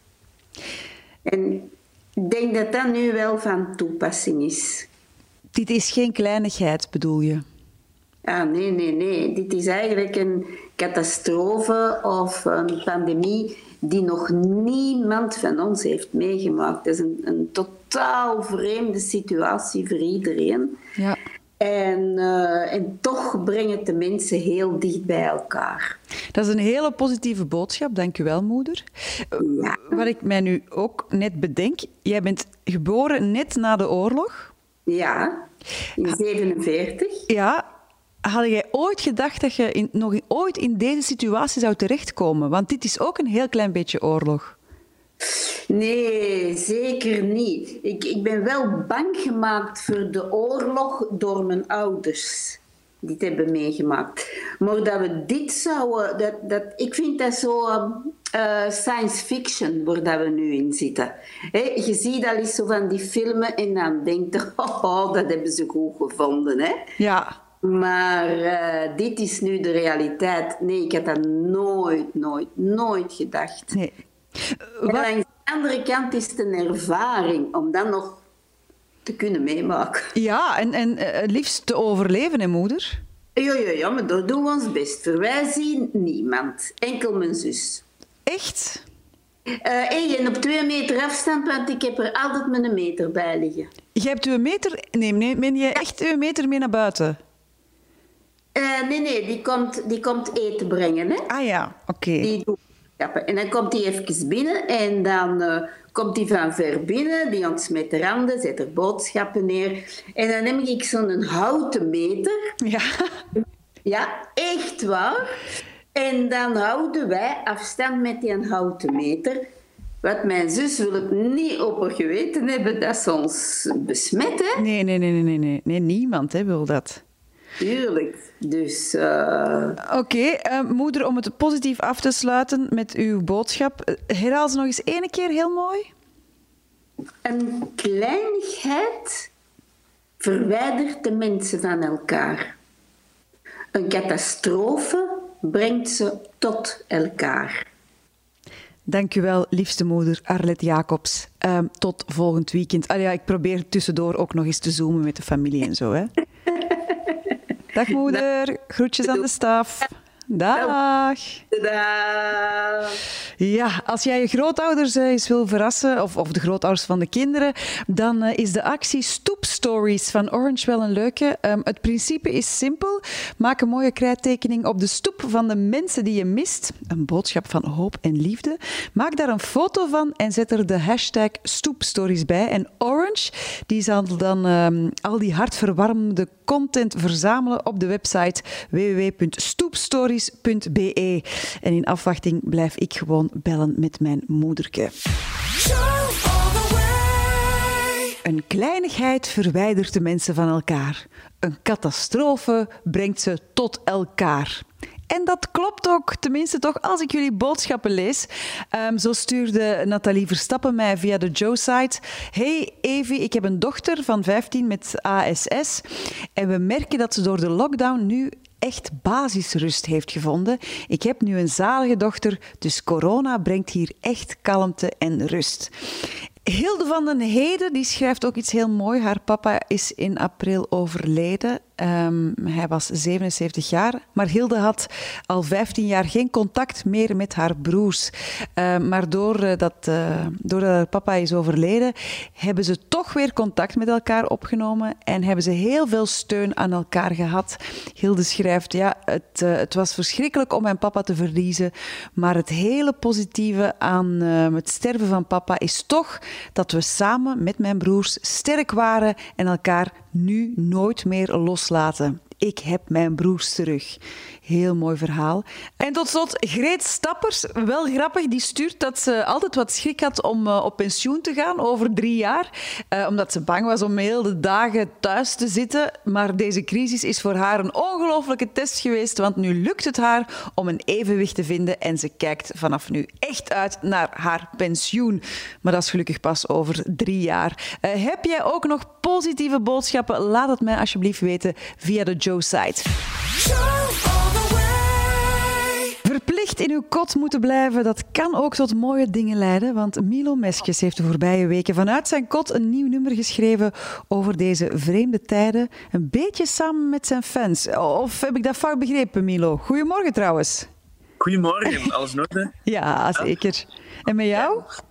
En ik denk dat dat nu wel van toepassing is. Dit is geen kleinigheid, bedoel je? Ah, nee, nee, nee. Dit is eigenlijk een catastrofe of een pandemie die nog niemand van ons heeft meegemaakt. Dat is een, een totaal vreemde situatie voor iedereen. Ja. En, eh, en toch brengt het de mensen heel dicht bij elkaar. Dat is een hele positieve boodschap, dank u wel, moeder. Ja. Wat ik mij nu ook net bedenk, jij bent geboren net na de oorlog. Ja, in 47. Ja, had jij ooit gedacht dat je in, nog ooit in deze situatie zou terechtkomen? Want dit is ook een heel klein beetje oorlog. Nee, zeker niet. Ik, ik ben wel bang gemaakt voor de oorlog door mijn ouders. Die het hebben meegemaakt. Maar dat we dit zouden. Dat, dat, ik vind dat zo eh, science fiction waar dat we nu in zitten. Je ziet al eens zo van die filmen en dan denkt je: [LAUGHS] oh, dat hebben ze goed gevonden. Hè? Ja, Maar eh, dit is nu de realiteit. Nee, ik had dat nooit, nooit, nooit gedacht. nee. En aan de andere kant is het een ervaring om dat nog te kunnen meemaken. ja, en, en eh, liefst te overleven, hè, moeder? Ja, ja, ja, maar daar doen we ons best voor. Wij zien niemand. Enkel mijn zus. Echt? Eh hey, en op twee meter afstand, want ik heb er altijd een meter bij liggen. Jij hebt uw meter... Nee, nee, meen je echt uw meter mee naar buiten? Eh, nee, nee, die komt, die komt eten brengen. Hè? Ah ja, oké. Die doet. En dan komt hij even binnen en dan uh, komt hij van ver binnen, die ontsmet de randen, zet er boodschappen neer. En dan neem ik zo'n houten meter. Ja. Ja, echt waar. En dan houden wij afstand met die houten meter. Wat mijn zus wil het niet op haar geweten hebben dat ze ons besmet, Nee, nee, nee, nee, nee. nee niemand hè, wil dat. Tuurlijk. Dus... Uh... Oké, okay, uh, moeder, om het positief af te sluiten met uw boodschap. Eh, herhaal ze nog eens één keer heel mooi. Een kleinigheid verwijdert de mensen van elkaar. Een catastrofe brengt ze tot elkaar. Dankjewel, liefste moeder Arlette Jacobs. Uh, tot volgend weekend. Ah ja, ik probeer tussendoor ook nog eens te zoomen met de familie en zo. Hè. [LAUGHS] Dag moeder, groetjes aan de staf. Dag. Dag. Ja, als jij je grootouders eh, eens wil verrassen, of, of de grootouders van de kinderen, dan uh, is de actie Stoep Stories van Orange wel een leuke. Um, het principe is simpel. Maak een mooie krijttekening op de stoep van de mensen die je mist. Een boodschap van hoop en liefde. Maak daar een foto van en zet er de hashtag Stoepstories bij. En Orange die zal dan um, al die hartverwarmende content verzamelen op de website www.stoepstories stories.be. En in afwachting blijf ik gewoon bellen met mijn moederke. Een kleinigheid verwijdert de mensen van elkaar. Een catastrofe brengt ze tot elkaar. En dat klopt ook, tenminste toch als ik jullie boodschappen lees. Um, zo stuurde Nathalie Verstappen mij via de Joe-site. Hey Evie, ik heb een dochter van 15 met ASS. En we merken dat ze door de lockdown nu echt basisrust heeft gevonden. Ik heb nu een zalige dochter, dus corona brengt hier echt kalmte en rust. Hilde van den Heden die schrijft ook iets heel mooi. Haar papa is in april overleden. Um, hij was 77 jaar, maar Hilde had al 15 jaar geen contact meer met haar broers. Um, maar doordat, uh, doordat haar papa is overleden, hebben ze toch weer contact met elkaar opgenomen en hebben ze heel veel steun aan elkaar gehad. Hilde schrijft, ja, het, uh, het was verschrikkelijk om mijn papa te verliezen, maar het hele positieve aan uh, het sterven van papa is toch dat we samen met mijn broers sterk waren en elkaar nu nooit meer loslaten. Ik heb mijn broers terug. Heel mooi verhaal. En tot slot, Greet Stappers, wel grappig, die stuurt dat ze altijd wat schrik had om uh, op pensioen te gaan over drie jaar. Uh, omdat ze bang was om heel de dagen thuis te zitten. Maar deze crisis is voor haar een ongelofelijke test geweest, want nu lukt het haar om een evenwicht te vinden en ze kijkt vanaf nu echt uit naar haar pensioen. Maar dat is gelukkig pas over drie jaar. Uh, heb jij ook nog positieve boodschappen? Laat het mij alsjeblieft weten via de Joe-site. Verplicht in uw kot moeten blijven, dat kan ook tot mooie dingen leiden. Want Milo Meskjes heeft de voorbije weken vanuit zijn kot een nieuw nummer geschreven over deze vreemde tijden. Een beetje samen met zijn fans. Of heb ik dat fout begrepen, Milo? Goedemorgen trouwens. Goedemorgen, alles in orde? ja, zeker. En met jou? Ja,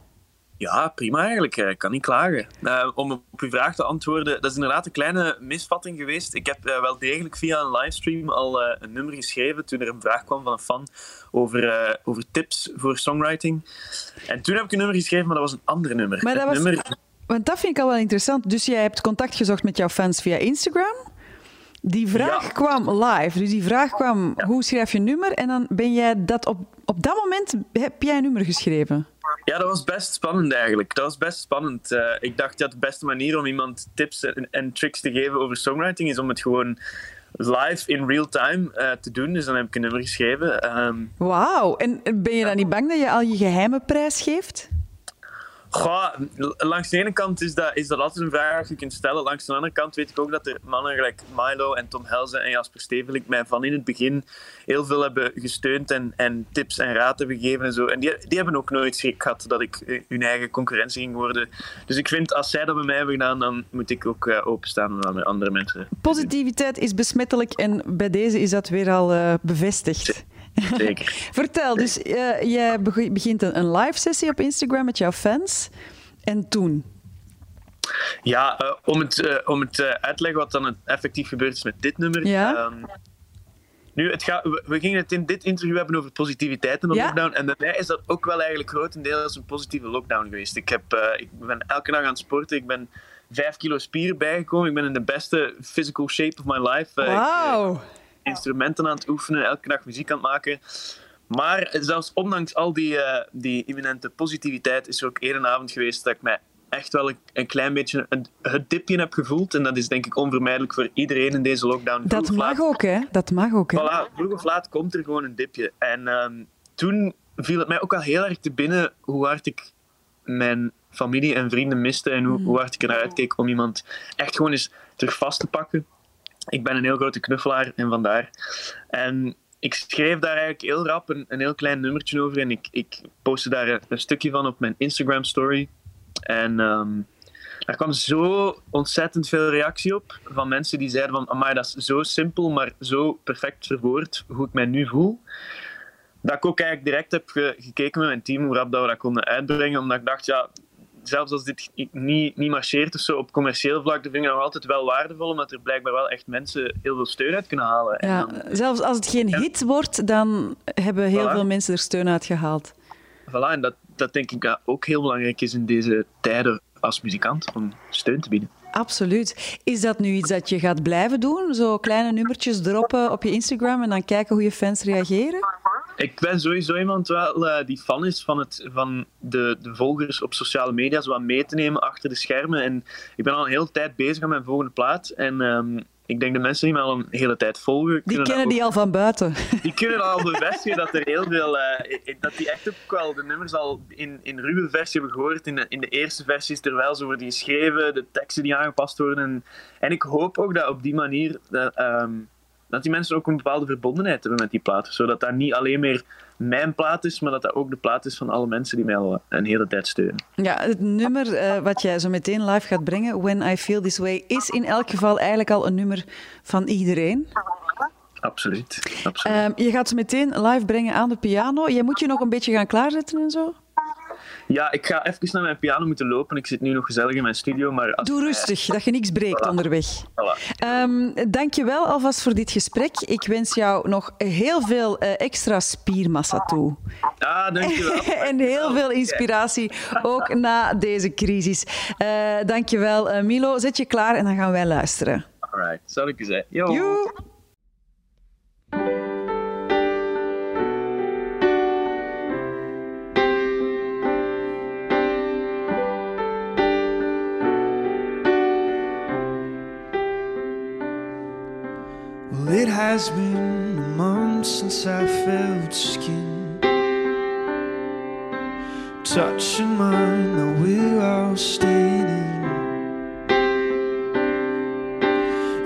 prima eigenlijk. Ik kan niet klagen. Uh, om op uw vraag te antwoorden, dat is inderdaad een kleine misvatting geweest. Ik heb uh, wel degelijk via een livestream al uh, een nummer geschreven toen er een vraag kwam van een fan over, over tips voor songwriting. En toen heb ik een nummer geschreven, maar dat was een ander nummer. Maar dat was... nummer... Want dat vind ik al wel interessant. Dus jij hebt contact gezocht met jouw fans via Instagram? Die vraag ja. kwam live. Dus die vraag kwam, ja. hoe schrijf je een nummer? En dan ben jij dat op, op dat moment, heb jij een nummer geschreven? Ja, dat was best spannend eigenlijk. Dat was best spannend. Uh, ik dacht dat de beste manier om iemand tips en, tricks te geven over songwriting is om het gewoon live in real time uh, te doen. Dus dan heb ik een nummer geschreven. Um, Wauw. En ben je dan niet bang dat je al je geheime prijs geeft? Goh, langs de ene kant is dat, is dat altijd een vraag die je kunt stellen. Langs de andere kant weet ik ook dat er mannen gelijk Milo en Tom Helzen en Jasper Stevelink mij van in het begin heel veel hebben gesteund en, en tips en raad hebben gegeven en zo. En die, die hebben ook nooit schrik gehad dat ik hun eigen concurrentie ging worden. Dus ik vind, als zij dat bij mij hebben gedaan, dan moet ik ook uh, openstaan aan andere mensen. Positiviteit is besmettelijk en bij deze is dat weer al uh, bevestigd. [LAUGHS] Zeker. Vertel, dus uh, jij begint een, live sessie op Instagram met jouw fans. En toen? Ja, uh, om het, uh, om het uit te leggen wat dan effectief gebeurd is met dit nummer. Ja? Um, Nu, het gaat, we, gingen het in dit interview hebben over positiviteit in de lockdown. En bij mij is dat ook wel eigenlijk grotendeels een positieve lockdown geweest. Ik, heb, ik ben elke dag aan het sporten. Ik ben vijf kilo spieren bijgekomen. Ik ben in de beste physical shape of my life. Wow. Instrumenten aan het oefenen, elke dag muziek aan het maken. Maar zelfs ondanks al die, uh, die imminente positiviteit is er ook één avond geweest dat ik mij echt wel een, klein beetje een, het dipje heb gevoeld. En dat is denk ik onvermijdelijk voor iedereen in deze lockdown. Dat mag ook, hè? Dat mag ook, hè? Voilà, vroeg of laat komt er gewoon een dipje. En ehm, toen viel het mij ook al heel erg te binnen hoe hard ik mijn familie en vrienden miste en hoe, mm. hoe hard ik eruit keek om iemand echt gewoon eens terug vast te pakken. Ik ben een heel grote knuffelaar en vandaar. En ik schreef daar eigenlijk heel rap een, een heel klein nummertje over en ik, ik postte daar een, stukje van op mijn Instagram story. En um, er kwam zo ontzettend veel reactie op van mensen die zeiden van amai, dat is zo simpel, maar zo perfect verwoord hoe ik mij nu voel. Dat ik ook eigenlijk direct heb gekeken met mijn team hoe rap dat we dat konden uitbrengen, omdat ik dacht, ja, zelfs als dit niet, niet marcheert of zo op commercieel vlak, dan vind ik nog altijd wel waardevol, omdat er blijkbaar wel echt mensen heel veel steun uit kunnen halen. Ja, zelfs als het geen hit wordt, dan hebben heel veel mensen er steun uit gehaald. Voilà, en dat, dat denk ik dat ook heel belangrijk is in deze tijden als muzikant, om steun te bieden. Absoluut. Is dat nu iets dat je gaat blijven doen? Zo kleine nummertjes droppen op je Instagram en dan kijken hoe je fans reageren? Ik ben sowieso iemand wel, uh, die fan is van, het, van de, de volgers op sociale media, zo wat mee te nemen achter de schermen. En ik ben al een hele tijd bezig aan mijn volgende plaat. En um, ik denk de mensen die mij al een hele tijd volgen... Die kennen die al van buiten. Die kunnen al [LAUGHS] bevestigen dat er heel veel... Uh, dat die echt ook wel de nummers al in, in ruwe versie hebben gehoord. In de, in de eerste versies er wel zo worden geschreven, de teksten die aangepast worden. En, en ik hoop ook dat op die manier... Dat, um, dat die mensen ook een bepaalde verbondenheid hebben met die plaat. Zodat dat niet alleen meer mijn plaat is, maar dat dat ook de plaat is van alle mensen die mij al een hele tijd steunen. Ja, het nummer uh, wat jij zo meteen live gaat brengen, When I Feel This Way, is in elk geval eigenlijk al een nummer van iedereen. Absoluut. absoluut. Uh, je gaat zo meteen live brengen aan de piano. Jij moet je nog een beetje gaan klaarzetten en zo? Ja, ik ga even naar mijn piano moeten lopen. Ik zit nu nog gezellig in mijn studio. Maar als Doe rustig, dat je niks breekt onderweg. Voilà. Um, Dank je wel alvast voor dit gesprek. Ik wens jou nog heel veel uh, extra spiermassa toe. Ja, dank je wel. [LAUGHS] en heel veel inspiratie, ook na deze crisis. Uh, dank je wel, uh, Milo. Zet je klaar en dan gaan wij luisteren. Alright, zal ik je zeggen. Yo. Yo. Has been a month since I felt skin touching mine. Now we're all standing,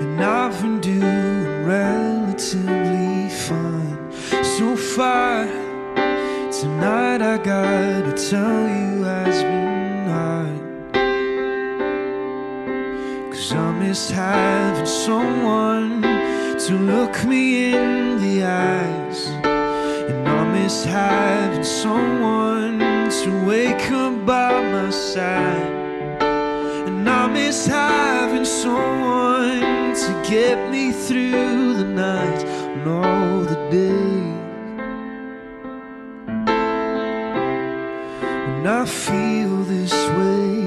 and I've been doing relatively fine so far. Tonight I gotta tell you has been hard. Cause I miss having someone to look me in the eyes. And I miss having someone to wake up by my side. And I miss having someone to get me through the night and all the days. When I feel this way.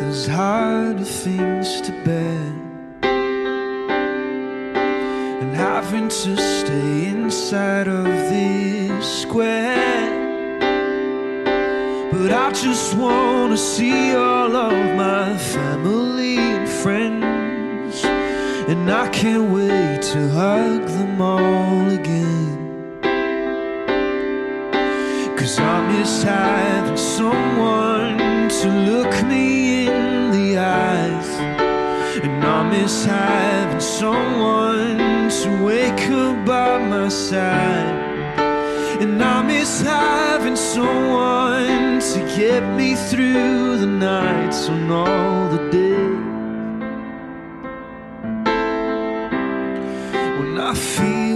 There's harder things to bear. And having to stay inside of this square. But I just wanna see all of my family and friends. And I can't wait to hug them all again. Cause I miss having someone to look me in the eyes. And I miss having someone to wake up by my side. And I miss having someone to get me through the nights and all the days. When I feel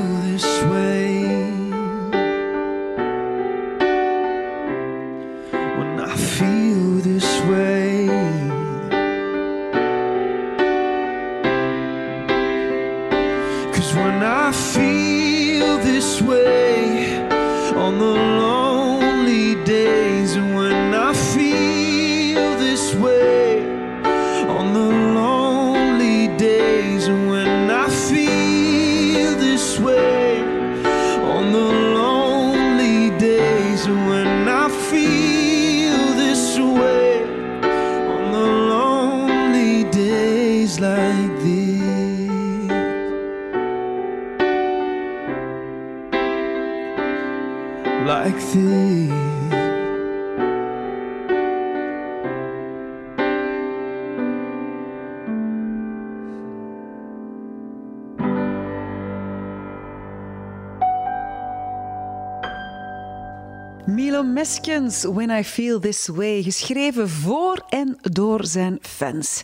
this way, When I Feel This Way, geschreven voor en door zijn fans.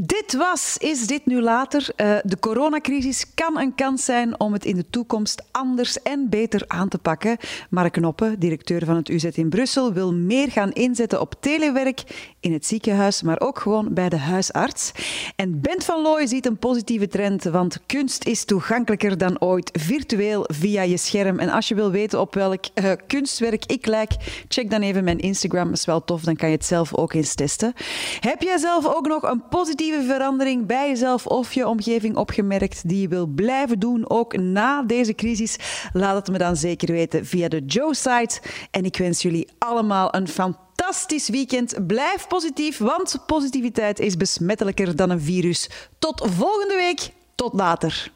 Dit was Is Dit Nu Later? Uh, de coronacrisis kan een kans zijn om het in de toekomst anders en beter aan te pakken. Mark Knoppen, directeur van het UZ in Brussel, wil meer gaan inzetten op telewerk in het ziekenhuis, maar ook gewoon bij de huisarts. En Bent van Looy ziet een positieve trend, want kunst is toegankelijker dan ooit, virtueel via je scherm. En als je wil weten op welk uh, kunstwerk ik lijk, check dan even mijn Instagram. Is wel tof, dan kan je het zelf ook eens testen. Heb jij zelf ook nog een positieve verandering bij jezelf of je omgeving opgemerkt die je wil blijven doen, ook na deze crisis? Laat het me dan zeker weten via de Joe-site. En ik wens jullie allemaal een fantastisch weekend. Blijf positief, want positiviteit is besmettelijker dan een virus. Tot volgende week. Tot later.